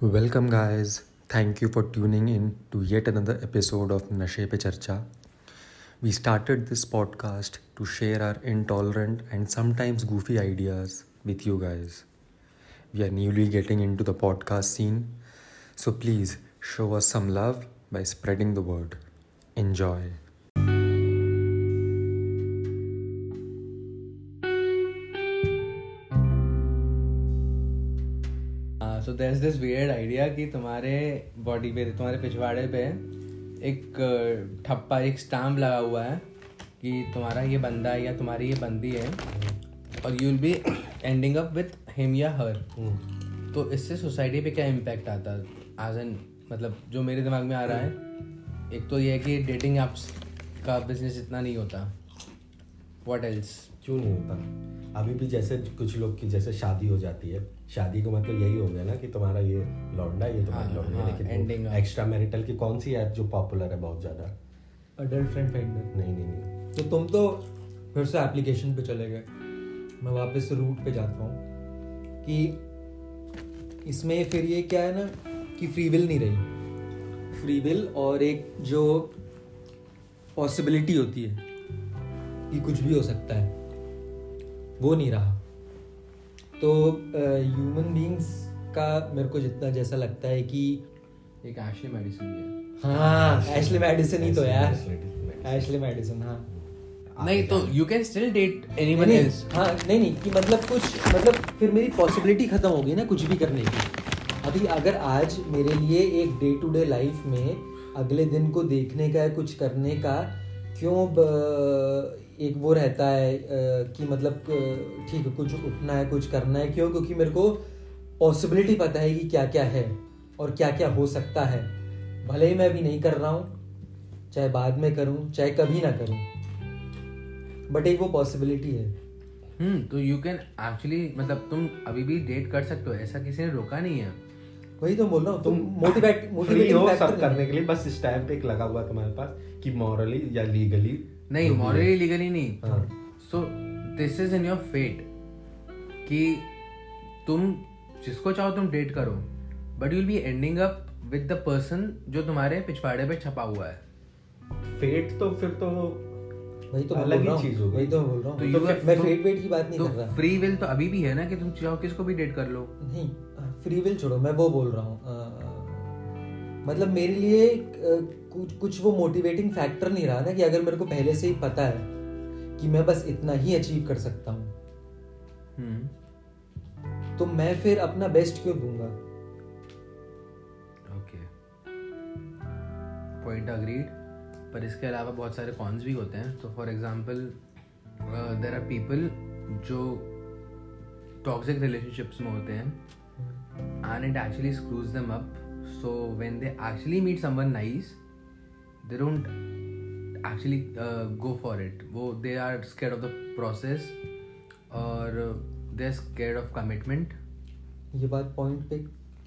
Welcome, guys. Thank you for tuning in to yet another episode of Nashe Pe Charcha. We started this podcast to share our intolerant and sometimes goofy ideas with you guys. We are newly getting into the podcast scene, so please show us some love by spreading the word. Enjoy. So there is this weird idea कि तुम्हारे body पे तुम्हारे पिछवाड़े पे एक ठप्पा एक stamp लगा हुआ है कि तुम्हारा ये बंदा है या तुम्हारी ये बंदी है और you will be ending up with him या हर तो इससे सोसाइटी पे क्या इम्पैक्ट आता? है एज एन मतलब जो मेरे दिमाग में आ रहा है एक तो ये है कि डेटिंग एप्स का बिज़नेस इतना नहीं होता. व्हाट एल्स क्यों नहीं होता? अभी भी जैसे कुछ लोग की जैसे शादी हो जाती है शादी का मतलब यही हो गया ना कि तुम्हारा ये लौंडा ये तुम्हारा हाँ, लौंडी है लेकिन एक्स्ट्रा मैरिटल की कौन सी ऐप जो पॉपुलर है बहुत ज़्यादा? अडल्ट फ्रेंड फाइंडर नहीं नहीं नहीं। तो तुम तो फिर से एप्लीकेशन पे चले गए। मैं वापस रूट पे जाता हूँ कि इसमें फिर ये क्या है ना कि फ्री विल नहीं रही। फ्री विल और एक जो पॉसिबिलिटी होती है कि कुछ भी हो सकता है। वो नहीं रहा। तो ह्यूमन बींग्स का मेरे को जितना जैसा लगता है कि एक एशली मेडिसिन है। हाँ एशली मेडिसन ही तो यार। Ashley- एशली मेडिसन हाँ। नहीं तो you can still date anyone else हाँ नहीं नहीं कि मतलब कुछ मतलब फिर मेरी पॉसिबिलिटी खत्म हो गई ना कुछ भी करने की। अभी अगर आज मेरे लिए एक डे टू डे लाइफ में अगले दिन को देखने का है कुछ करने का क्यों एक वो रहता है कि मतलब ठीक है कुछ उठना है कुछ करना है क्यों? क्योंकि मेरे को पॉसिबिलिटी पता है कि क्या क्या है और क्या क्या हो सकता है। भले ही मैं अभी नहीं कर रहा हूँ चाहे बाद में करूँ चाहे कभी ना करूँ बट एक वो पॉसिबिलिटी है। हम्म तो यू कैन एक्चुअली मतलब तुम अभी भी डेट कर सकते हो ऐसा किसी ने रोका नहीं है। वही तो बोल रहा हूँ तुम मोटिवेट फ्री मोटिवेटिंग हो सब करने के लिए बस इस टाइम पे एक लगा हुआ तुम्हारे पास कि मॉरली या लीगली नहीं मॉरली लीगली नहीं। So this is in your fate कि तुम जिसको चाहो तुम डेट करो but you will be ending up with the person जो तुम्हारे पिछवाड़े पे छपा हुआ है। फेट तो फिर तो वही तो अलग बोल रहा ही चीज़ हूँ होगी। वही तो बोल रहा तो हूँ you तो मैं मैं तो- फेट वेट की बात नहीं तो कर रहा। फ्री विल तो अभी भी है ना कि तुम चाहो किसको भी डेट कर लो? नहीं फ्री विल छोड़ो मैं वो बोल रहा हूँ मतलब मेरे लिए कुछ कुछ वो मोटिवेटिंग फैक्टर नहीं रहा ना कि अगर मेरे को पहले से ही पता है कि मैं बस इतना ही अचीव कर सकता हूँ। हम्म। तो मैं फिर अपना बेस्ट क्यों दूँगा? ओके पॉइंट अग्रीड पर इसके अलावा बहुत सारे कॉन्स भी होते हैं। तो for example there are people जो टॉक्सिक रिलेशनशिप्स में होते हैं and it actually screws them up so when they actually meet someone nice they don't actually go for it वो they are scared of the process और they are scared of commitment ये बात point पे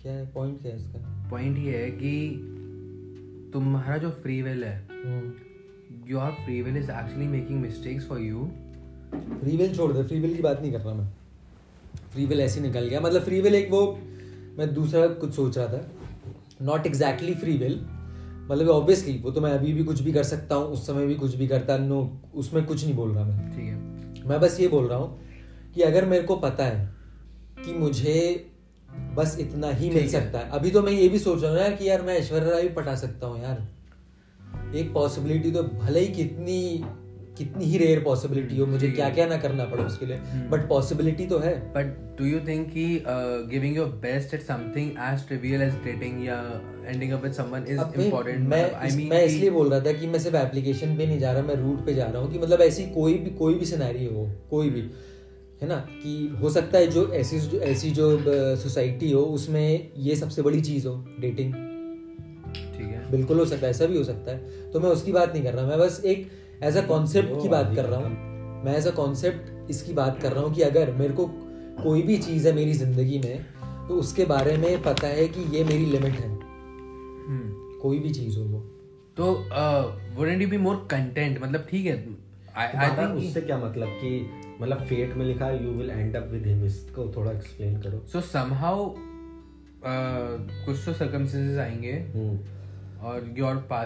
क्या है? Point क्या है इसका? पॉइंट ये है कि तुम्हारा जो फ्री विल है हम्म। Your free will is actually making mistakes for you free will छोड़ दे फ्री विल की बात नहीं कर रहा मैं। फ्री विल ऐसे ही निकल गया। मतलब फ्री विल एक वो मैं दूसरा कुछ सोच रहा था। नॉट एग्जैक्टली फ्री विल मतलब ऑब्वियसली वो तो मैं अभी भी कुछ भी कर सकता हूँ उस समय भी कुछ भी करता नो उसमें कुछ नहीं बोल रहा मैं। ठीक है। मैं बस ये बोल रहा हूँ कि अगर मेरे को पता है कि मुझे बस इतना ही मिल सकता है अभी तो मैं ये भी सोच रहा हूँ यार कि यार मैं ऐश्वर्या राय भी पटा सकता हूँ यार। एक पॉसिबिलिटी तो भले ही कितनी कितनी ही रेयर पॉसिबिलिटी हो मुझे क्या क्या ना करना पड़े उसके लिए। हम्म। बट पॉसिबिलिटी तो है। बट डू यू थिंक कि giving your best at something as trivial as dating या ending up with someone is important मैं आई मीन मैं इसलिए बोल रहा था कि मैं सिर्फ़ एप्लीकेशन पे नहीं जा रहा मैं रूट पे जा रहा हूँ कि मतलब ऐसी कोई भी कोई भी सिनेरियो हो कोई भी है ना? कि हो सकता है जो ऐसी जो ऐसी जो सोसाइटी हो उसमें ये सबसे बड़ी चीज़ हो डेटिंग ठीक है। बिल्कुल हो सकता है ऐसा भी हो सकता है। तो मैं उसकी बात नहीं कर रहा मैं बस एक एज अ कॉन्सेप्ट की बात कर रहा हूँ मैं एज अ कॉन्सेप्ट इसकी बात कर रहा हूँ कि अगर मेरे को कोई भी चीज़ है मेरी ज़िंदगी में तो उसके बारे में पता है कि ये मेरी लिमिट है। हम्म। कोई भी चीज़ हो वो। तो wouldn't you be more content मतलब ठीक है आई थिंक उससे क्या मतलब कि मतलब फेट में लिखा you will end up with him इसको थोड़ा एक्सप्लेन करो। So somehow uh, कुछ तो circumstances आएँगे। हम्म, और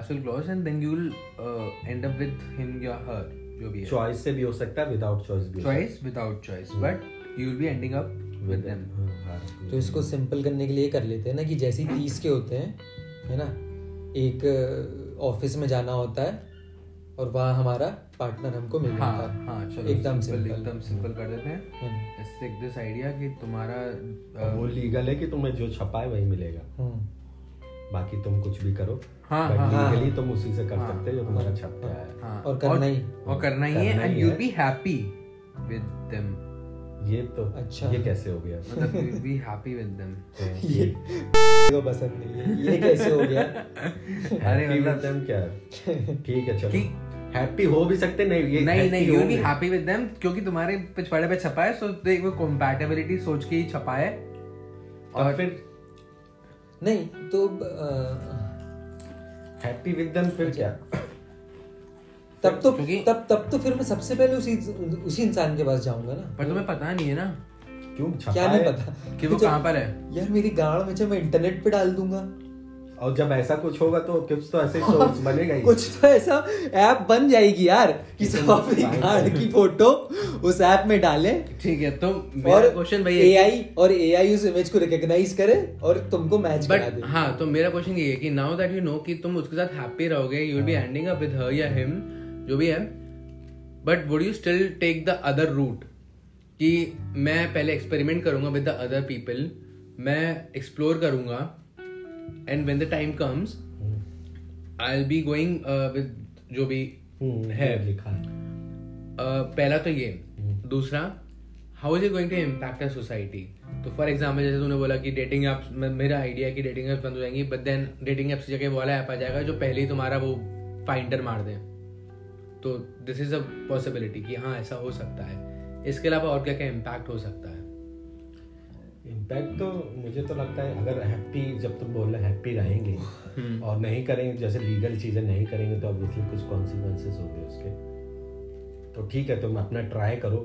will cross and then you will uh, end up with him or her जो भी है। चॉइस से भी हो सकता है विदाउट चॉइस भी choice without choice but you will be ending up with them. सकता है। हाँ, हाँ, तो इसको सिंपल करने के लिए कर लेते हैं ना कि जैसे ही तीस के होते हैं है ना एक ऑफ़िस में जाना होता है और वहाँ हमारा पार्टनर हमको मिल हाँ जाता है। हाँ चलो एकदम सिंपल एकदम सिंपल कर देते हैं। हम्म, let's take this कि तुम्हारा वो लीगल है कि तुम्हें जो छपा है वही मिलेगा। हम्म, बाकी तुम कुछ भी करो। हाँ, हाँ, हाँ। तुम उसी से कर सकते हो जो तुम्हारा छप गया है हाँ। और करना ही। और करना ही है and you be happy with them ये तो अच्छा। ये कैसे हो गया? मतलब you be happy with them ये को पसंद नहीं है। ये कैसे हो गया? अरे मतलब- देम क्या? ठीक है चलो। कि- हैप्पी हो भी सकते नहीं ये नहीं नहीं you be happy with them क्योंकि तुम्हारे पिछवाड़े पे छपा है सो वो कंपैटिबिलिटी सोच के ही छपा है। और फिर नहीं तो हैप्पी विद देम फिर क्या? तब तो क्योंकि- तब तब तो फिर मैं सबसे पहले उसी उसी इंसान के पास जाऊँगा ना। पर तुम्हें पता नहीं है ना। क्यों? क्या नहीं पता? कि वो कहाँ पर है? यार मेरी गाड़ में जब मैं इंटरनेट पे डाल दूँगा और जब ऐसा कुछ होगा तो कुछ तो ऐसे सोर्स बनेगा ही। कुछ तो ऐसा ऐप बन जाएगी यार कि सब अपनी find गाड़ करो। की फ़ोटो उस ऐप में डाले। ठीक है तो मेरा और क्वेश्चन भाई एआई और एआई उस इमेज को रिकॉग्नाइज करे और तुमको मैच करा बट दे। हाँ तो मेरा क्वेश्चन ये है कि नाउ दैट यू नो कि तुम उसके साथ हैप्पी रहोगे you will be ending up with her या हिम जो भी है but would you still take the other route कि मैं पहले एक्सपेरिमेंट करूँगा विद द अदर पीपल मैं एक्सप्लोर करूँगा and when the time comes I be going with जो भी हम्म, है। लिखा है। Uh, पहला तो ये। दूसरा how is it going to impact a society तो फॉर एग्ज़ाम्पल जैसे तूने बोला कि डेटिंग एप्स मेरा आइडिया है कि डेटिंग एप्स बंद हो जाएँगी बट देन डेटिंग एप्स की जगह वाला ऐप आ जाएगा जो पहले ही तुम्हारा वो फाइंडर मार दे। तो दिस इज़ अ पॉसिबिलिटी कि हाँ ऐसा हो सकता है। इसके अलावा और क्या क्या इम्पैक्ट हो सकता है? इम्पैक्ट तो मुझे तो लगता है अगर हैप्पी जब तुम बोल रहे हैप्पी रहेंगे हम्म। और नहीं करेंगे जैसे लीगल चीज़ें नहीं करेंगे तो ऑब्वियसली कुछ कॉन्सिक्वेंसेस होंगे उसके। तो ठीक है तुम अपना ट्राई करो।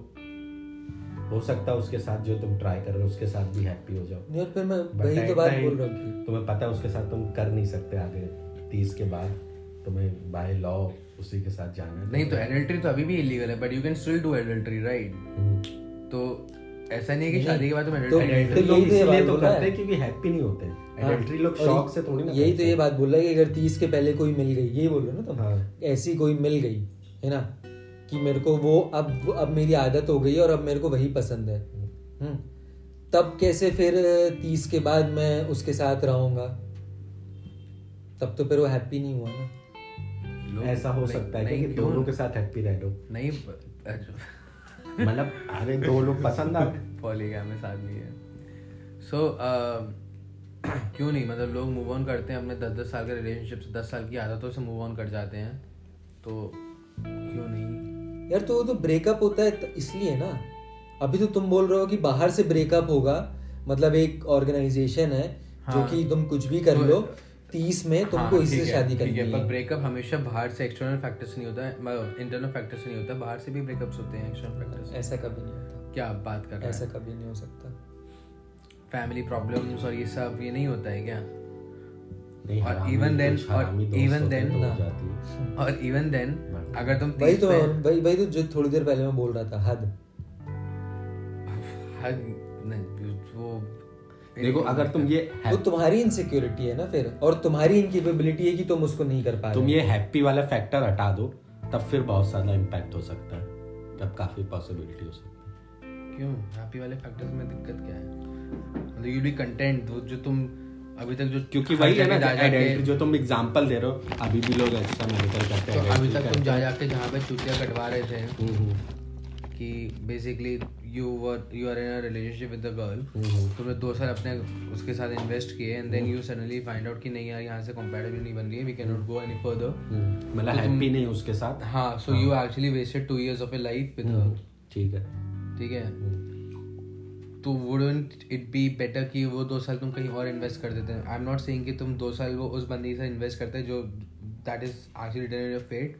हो सकता है उसके साथ जो तुम ट्राई कर रहे हो उसके साथ भी हैप्पी हो जाओ। नहीं फिर मैं वही तो बात बोल रहा हूँ तुम्हें पता है उसके साथ तुम कर नहीं सकते आगे तीस के बाद। तुम्हें बाय लॉ उसी के साथ जाना है। नहीं तो एडल्ट्री तो अभी भी इलीगल है but you can still do adultery right. तो ऐसा नहीं है कि शादी के बाद तुम तो- एडल्ट्री तो लोग यही तो ये बात तो बोल रहा करते है। हैं क्योंकि हैप्पी नहीं होते। हाँ, एडल्ट्री लोग शौक से थोड़ी ना यही तो ये बात बोल रहा है कि अगर तीस के पहले कोई मिल गई यही बोल रहे हो ना तुम? हाँ। ऐसी कोई मिल गई है ना? कि मेरे को वो अब अब मेरी आदत हो गई है और अब मेरे को वही पसंद है। हम्म, तब कैसे फिर तीस के बाद मैं उसके साथ रहूँगा? तब तो फिर वो हैप्पी नहीं हुआ ना। ऐसा हो सकता है क्यों? दोनों के साथ हैप्पी रह लो। नहीं अच्छा। मतलब अरे दो लोग पसंद आ पॉलीगैमस आदमी है। सो क्यों नहीं? मतलब लोग मूव ऑन करते हैं अपने दस दस साल के रिलेशनशिप से दस साल की आदतों से मूव ऑन कर जाते हैं। तो क्यों नहीं? यार तो वो तो ब्रेकअप होता है त- इसलिए ना। अभी तो तुम बोल रहे हो कि बाहर से ब्रेकअप होगा। मतलब एक ऑर्गेनाइजेशन है हाँ, जो। कि तुम कुछ भी कर तो- लो। तीस में तुमको हाँ, इससे शादी करनी है पर ब्रेकअप हमेशा बाहर से एक्सटर्नल फैक्टर्स नहीं होता है इंटरनल फैक्टर्स नहीं होता बाहर से भी ब्रेकअप्स होते हैं एक्सटर्नल फैक्टर्स ऐसा कभी नहीं होता। क्या आप बात कर रहे हैं? ऐसा कभी नहीं हो सकता। फैमिली प्रॉब्लम्स और ये सब ये नहीं होता है क्या? और even then- कुछ और होते then- तो और इवन देन अगर तुम वही तो वही वही तो जो थोड़ी देर पहले मैं बोल रहा था हद। हद नहीं वो देखो अगर तुम ये वो तुम्हारी इनसिक्योरिटी है ना फिर? और तुम्हारी इनकेपेबिलिटी है कि तुम उसको नहीं कर पा तुम ये हैप्पी वाला फैक्टर हटा दो तब फिर बहुत ज़्यादा इम्पैक्ट हो सकता है। तब काफ़ी पॉसिबिलिटी हो सकती है। क्यों? हैप्पी वाले फैक्टर्स में दिक्कत क्या है? मतलब यू बी कंटेंट जो तुम अभी तक जो क्योंकि वही है ना आइडेंटिटी जो तुम एग्जांपल दे रहे हो अभी भी लोग एक्स्ट्रा मेडिकल करते तो हैं अभी तक तुम जा जाके जहाँ पे चूतिया कटवा रहे थे। हम्म, हम्म, कि basically you were you are in a relationship with the girl hmm, तुमने दो साल अपने उसके साथ इन्वेस्ट किए and then you suddenly find out कि नहीं यार यहाँ से कंपैटिबल नहीं बन रही है we can not go any further. मतलब हैप्पी नहीं उसके साथ? हाँ so you actually wasted two years of a life with hmm, ठीक है. ठीक है? तो वुडंट इट बी बेटर कि वो दो साल तुम कहीं और इन्वेस्ट कर देते हैं? आई एम नॉट सेइंग कि तुम दो साल वो उस बंदी से इन्वेस्ट करते हैं जो that is actually return your fate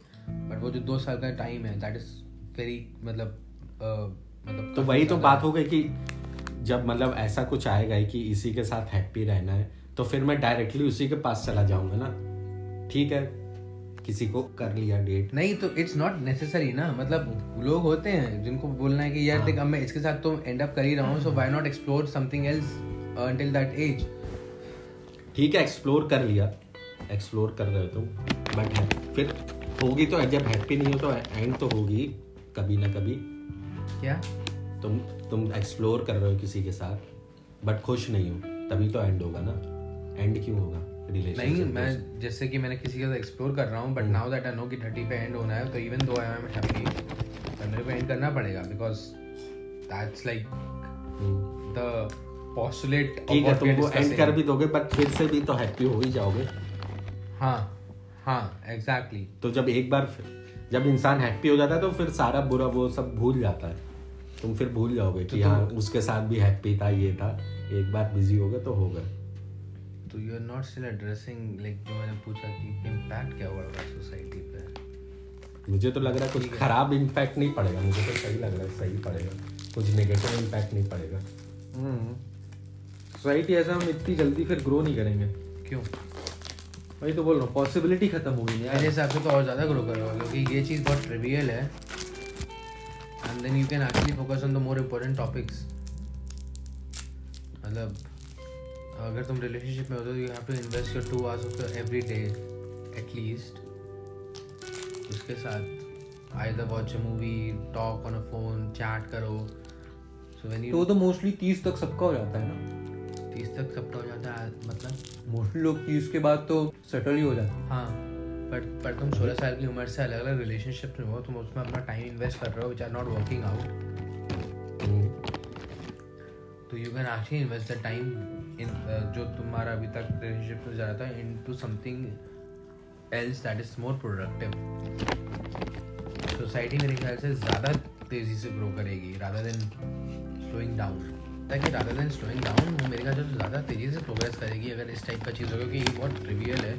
but वो जो दो साल का टाइम है दैट इज़ वेरी मतलब अ, मतलब तो वही तो बात हो गई कि जब मतलब ऐसा कुछ आएगा कि इसी के साथ हैप्पी रहना है तो फिर मैं डायरेक्टली उसी के पास चला जाऊँगा ना। ठीक है? किसी को कर लिया डेट नहीं तो इट्स नॉट नेसेसरी ना। मतलब लोग होते हैं जिनको बोलना है कि यार देख अब मैं इसके साथ तो एंड अप कर ही रहा हूँ so why not explore something else until that age ठीक है एक्सप्लोर कर लिया। एक्सप्लोर कर रहे हो तुम बट फिर होगी तो जब हैप्पी नहीं हो तो एंड तो होगी कभी ना कभी। क्या? तुम तुम एक्सप्लोर कर रहे हो किसी के साथ बट खुश नहीं हो। तभी तो एंड होगा ना। एंड क्यों होगा? नहीं मैं जैसे कि मैंने किसी के साथ एक्सप्लोर कर रहा हूँ but now that I know कि थर्टी पे एंड होना है तो even though I am happy तो मेरे को एंड करना पड़ेगा because that's like the postulate ठीक है तुमको एंड कर भी दोगे बट फिर से भी तो हैप्पी हो ही जाओगे। हाँ हाँ एग्जैक्टली exactly. तो जब एक बार जब इंसान हैप्पी हो जाता है तो फिर सारा बुरा वो सब भूल जाता है। तुम फिर भूल जाओगे कि हाँ उसके साथ भी हैप्पी था ये था एक बार बिज़ी हो गए तो हो गए। तो you are not still addressing like जो मैंने पूछा कि इम्पैक्ट क्या हुआ होगा सोसाइटी पे? मुझे तो लग रहा है कुछ खराब इम्पैक्ट नहीं पड़ेगा मुझे तो सही लग रहा है सही पड़ेगा। कुछ नेगेटिव इम्पैक्ट नहीं पड़ेगा। सोसाइटी ऐसा हम इतनी जल्दी फिर ग्रो नहीं करेंगे। क्यों? वही तो बोल रहा हूँ पॉसिबिलिटी खत्म हो गई मेरे यार। हिसाब से तो और ज़्यादा ग्रो करोगे क्योंकि ये चीज़ बहुत ट्रिवियल है। And then you can actually focus on the more important topics मतलब अगर तुम रिलेशनशिप में हो तो you have to invest your two hours of every day at least उसके साथ either watch a movie talk on a phone chat करो. So when तो यू वो तो मोस्टली तीस तक सबका हो जाता है ना? तीस तक सबका हो जाता है मतलब मोस्टली लोग तीस के बाद तो सेटल ही हो जाते हैं। हाँ। बट पर तुम सोलह साल की उम्र से अलग अलग रिलेशनशिप में हो, तुम उसमें अपना टाइम इन्वेस्ट कर रहे हो which are not working out तो you can actually invest the time in जो तुम्हारा अभी तक रिलेशनशिप में जा रहा था into something else that is more productive society मेरे ख्याल से ज़्यादा तेज़ी से ग्रो करेगी रादर देन स्लोइंग डाउन ताकि रादर देन स्लोइंग डाउन वो मेरे ख्याल से ज़्यादा तेज़ी से प्रोग्रेस करेगी अगर इस टाइप का चीज़ होगा क्योंकि बहुत ट्रिवियल है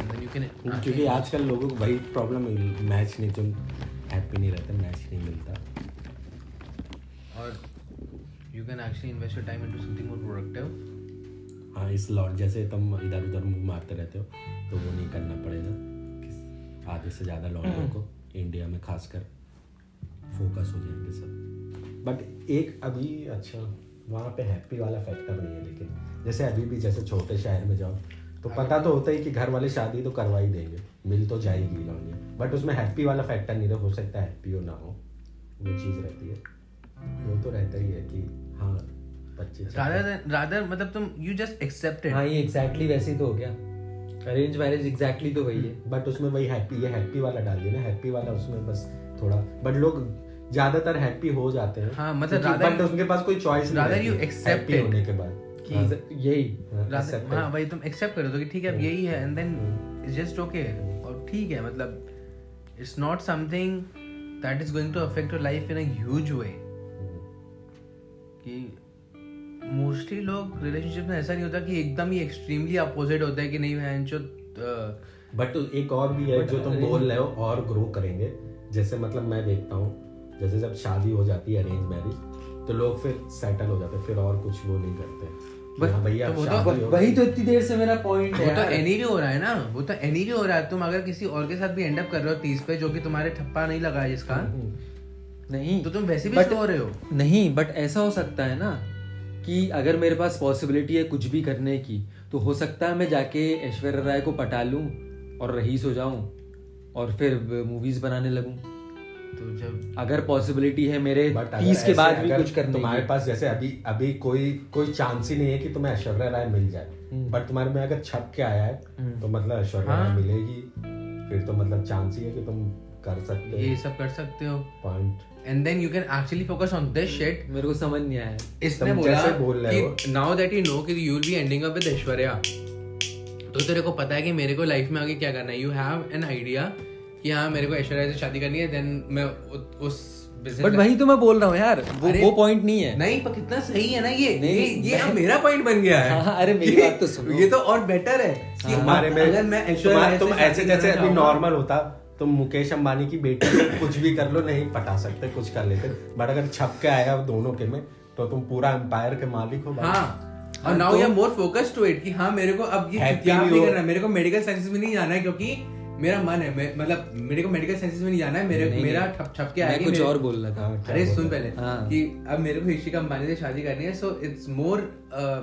and then you can क्योंकि आजकल लोगों को वही प्रॉब्लम है मैच नहीं तुम हैप्पी नहीं रहते मैच नहीं मिलता। और you can actually invest your time into something more productive हाँ इस लॉट जैसे तुम इधर उधर मुँह मारते रहते हो तो वो नहीं करना पड़ेगा। आधे से ज़्यादा लॉटों को इंडिया में खासकर फोकस हो जाएँगे सब। बट एक अभी अच्छा वहाँ पे हैप्पी वाला फैक्टर नहीं है लेकिन जैसे अभी भी जैसे छोटे शहर में जाओ तो पता तो होता ही कि घर वाले शादी तो करवा ही देंगे मिल तो जाएगी लॉन्ग बट उसमें हैप्पी वाला फैक्टर नहीं रहा हो सकता हैप्पी हो ना हो वो चीज़ रहती है। वो तो रहता ही है कि हाँ बच्चे रादर मतलब तुम यू जस्ट एक्सेप्ट हाँ ये एग्जैक्टली वैसे ही तो हो गया। अरेंज मैरिज एग्जैक्टली तो वही है बट उसमें वही हैप्पी ये हैप्पी वाला डाल दिया ना हैप्पी वाला उसमें बस थोड़ा बट लोग ज़्यादातर हैप्पी हो जाते हैं। हाँ, मतलब rather- but उनके पास कोई चॉइस नहीं है। accept happy होने के बाद। कि हाँ, यही हाँ, accept हाँ भाई तुम एक्सेप्ट कर दो कि ठीक है अब यही है and then. It's just okay और ठीक है मतलब it's not something that is going to affect your life in a huge way कि मोस्टली लोग रिलेशनशिप में ऐसा नहीं होता कि एकदम ही एक्सट्रीमली अपोजिट होता है कि नहीं मैं जो बट एक और भी है जो तुम बोल रहे हो और ग्रो करेंगे। जैसे मतलब मैं देखता हूँ जैसे जब शादी हो जाती है अरेंज मैरिज तो लोग फिर सेटल हो जाते हैं फिर और कुछ वो नहीं करते। हाँ भैया तो तो- वही तो इतनी देर से मेरा पॉइंट वो है तो एनी भी हो रहा है ना वो तो एनी भी हो रहा है। तुम अगर किसी और के साथ भी एंड अप कर रहे हो तीस पे जो कि तुम्हारे ठप्पा नहीं लगा है जिसका नहीं तो तुम वैसे भी हो रहे हो। नहीं बट ऐसा हो सकता है ना कि अगर मेरे पास पॉसिबिलिटी है कुछ भी करने की तो हो सकता है मैं जाके ऐश्वर्या राय को पटा लूँ और रईस हो जाऊँ और फिर मूवीज़ बनाने लगूं। तो जब अगर पॉसिबिलिटी है मेरे तीस के बाद भी कुछ करने तुम्हारे पास जैसे अभी अभी कोई कोई चांस ही नहीं है कि तुम्हें ऐश्वर्या राय मिल जाए। हम्म। बट तुम्हारे में अगर छप के आया है तो मतलब ऐश्वर्या हाँ। राय मिलेगी। फिर तो मतलब चांस ही है कि तुम कर सकते हो। ये सब कर सकते हो। Point and then you can actually focus on this shit मेरे को समझ नहीं आया। इसने बोला बोल रहे हो। कि नाउ दैट यू नो कि you will be ending up with Aishwarya तो तेरे को पता है कि मेरे को लाइफ में आगे क्या करना है। यू हैव एन आइडिया कि हाँ मेरे को ऐश्वर्या से शादी करनी है देन मैं उ- उस बट वही तो मैं बोल रहा हूँ यार वो वो पॉइंट नहीं है। नहीं पर कितना सही है ना ये। नहीं, ये ये अब मेरा पॉइंट बन गया है। हाँ, अरे मेरी बात तो सुनो। ये तो और बेटर है कि तुम्हारे में अगर मैं ऐश्वर्या तुम ऐसे जैसे अभी नॉर्मल होता तुम मुकेश अंबानी की बेटी कुछ भी कर लो नहीं पटा सकते कुछ कर लेते। बट अगर छप के आया दोनों के में तो तुम पूरा एम्पायर के मालिक हो हाँ। और now you are more focused to it कि हाँ मेरे को अब ये क्या भी करना है। मेरे को मेडिकल साइंसेस में नहीं जाना है क्योंकि मेरा मन है मतलब मेरे को मेडिकल साइंसेस में नहीं जाना है मेरे नहीं, मेरा ठप ठप के मैं आगे कुछ और बोल रहा था हाँ, अरे सुन पहले हाँ। कि अब मेरे को इशिका अंबानी से शादी करनी है so it's more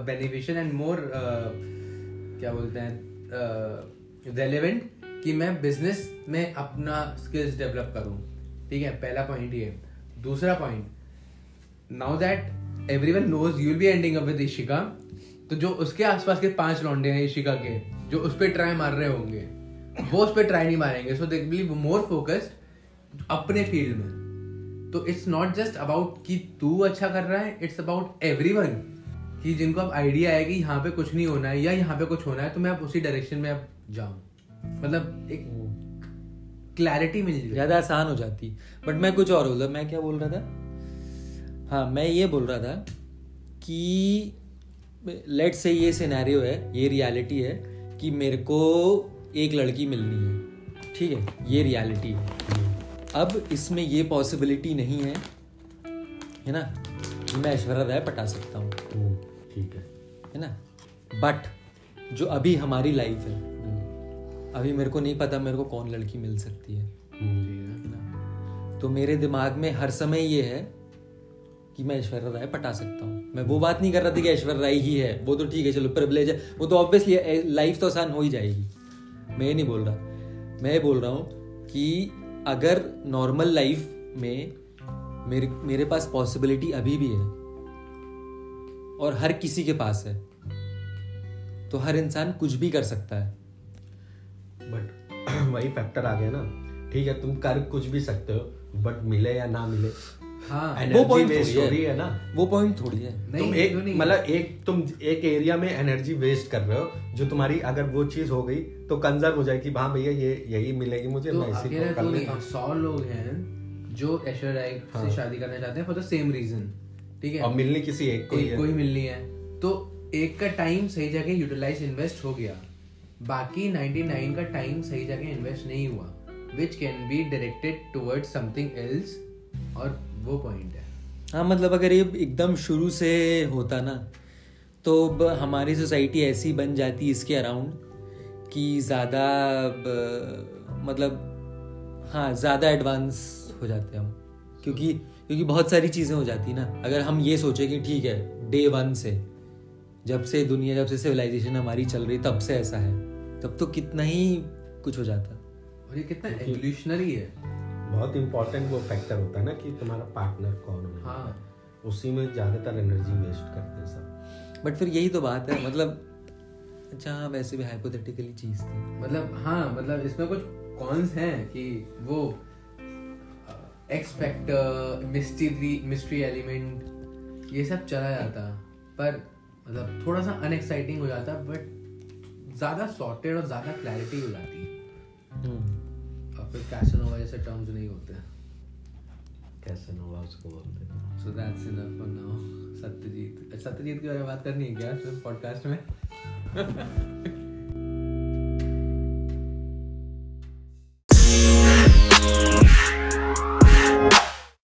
beneficial and more क्या बोलते हैं रेलेवेंट कि मैं बिज़नेस में अपना स्किल्स डेवलप करूँ। ठीक है पहला पॉइंट ये। दूसरा point now that everyone knows you will be ending up with Ishika तो जो उसके आसपास के पाँच लौंडे हैं ईशिका के जो उस पर ट्राई मार रहे होंगे वो उस पर ट्राई नहीं मारेंगे। So they will be more focused अपने फ़ील्ड में। तो इट्स नॉट जस्ट अबाउट कि तू अच्छा कर रहा है इट्स अबाउट एवरीवन कि जिनको अब आइडिया है कि यहाँ पे कुछ नहीं होना है या यहाँ पे कुछ होना है तो मैं अब उसी डायरेक्शन में अब जाऊँ। मतलब एक क्लैरिटी मिल जाए। ज़्यादा आसान हो जाती। बट मैं कुछ और बोल रहा, मैं क्या बोल रहा था? हाँ मैं ये बोल रहा था कि लेट से ये सिनेरियो है, ये रियलिटी है कि मेरे को एक लड़की मिलनी है। ठीक है? ये रियलिटी है। अब इसमें ये पॉसिबिलिटी नहीं है है ना? कि मैं ऐश्वर्या राय पटा सकता हूँ। ठीक है। है ना? बट जो अभी हमारी लाइफ है अभी मेरे को नहीं पता मेरे को कौन लड़की मिल सकती है। हम्म? तो मेरे दिमाग में हर समय ये है कि मैं ऐश्वर्या राय पटा सकता हूँ। मैं वो बात नहीं कर रहा था कि ऐश्वर्या राय ही है। वो तो ठीक है चलो प्रिविलेज है। वो तो ऑब्वियसली लाइफ तो आसान हो ही जाएगी। मैं नहीं बोल रहा। मैं बोल रहा हूँ कि अगर नॉर्मल लाइफ में मेरे मेरे पास पॉसिबिलिटी अभी भी है और हर किसी के पास है तो हर इंसान कुछ भी कर सकता है। बट वही फैक्टर आ गया ना। ठीक है, तुम कर कुछ भी सकते हो बट मिले या ना मिले हाँ। वो एनर्जी पॉइंट वेस्ट थोड़ी हो। रही है है ना। वो पॉइंट थोड़ी है। नहीं, तुम एक तो मतलब एक तुम एक एरिया में एनर्जी वेस्ट कर रहे हो जो तुम्हारी अगर वो चीज़ हो गई तो कंजर्व हो जाएगी। हाँ भैया ये यही मिलेगी मुझे तो मैं इसी को कर तो लेता सौ लोग हैं जो ऐश्वर्या राय से शादी करना चाहते हैं फॉर द सेम रीजन ठीक है? और मिलनी किसी एक को ही एक को ही मिलनी है। तो एक का टाइम सही जगह यूटिलाइज इन्वेस्ट हो गया। बाकी 99 का टाइम सही जगह इन्वेस्ट नहीं हुआ which can be directed towards something else और वो पॉइंट है। हाँ मतलब अगर ये एकदम शुरू से होता ना तो हमारी सोसाइटी ऐसी बन जाती इसके अराउंड कि ज़्यादा मतलब हाँ ज़्यादा एडवांस हो जाते हम। क्योंकि क्योंकि बहुत सारी चीज़ें हो जाती ना। अगर हम ये सोचें कि ठीक है डे वन से जब से दुनिया जब से सिविलाइजेशन हमारी चल रही तब से ऐसा है। तब तो कितना ही कुछ हो जाता। और ये कितना एवोल्यूशनरी है। बहुत इंपॉर्टेंट वो फैक्टर होता है ना कि तुम्हारा पार्टनर कौन होना हाँ। उसी में ज़्यादातर एनर्जी वेस्ट करते हैं सब। बट फिर यही तो बात है मतलब अच्छा हाँ वैसे भी हाइपोथेटिकली चीज़ थी। मतलब हाँ मतलब इसमें कुछ कॉन्स हैं कि वो X factor mystery mystery element ये सब चला जाता। पर मतलब थोड़ा सा अनएक्साइटिंग हो जाता बट ज़्यादा सॉर्टेड और ज़्यादा क्लैरिटी हो जाती। है फिर कैसनोवा जैसे टर्म्स नहीं होते कैसे नोवा उसको बोलते हैं। So that's enough for now Satyajit Satyajit के बारे में बात करनी है क्या पॉडकास्ट में?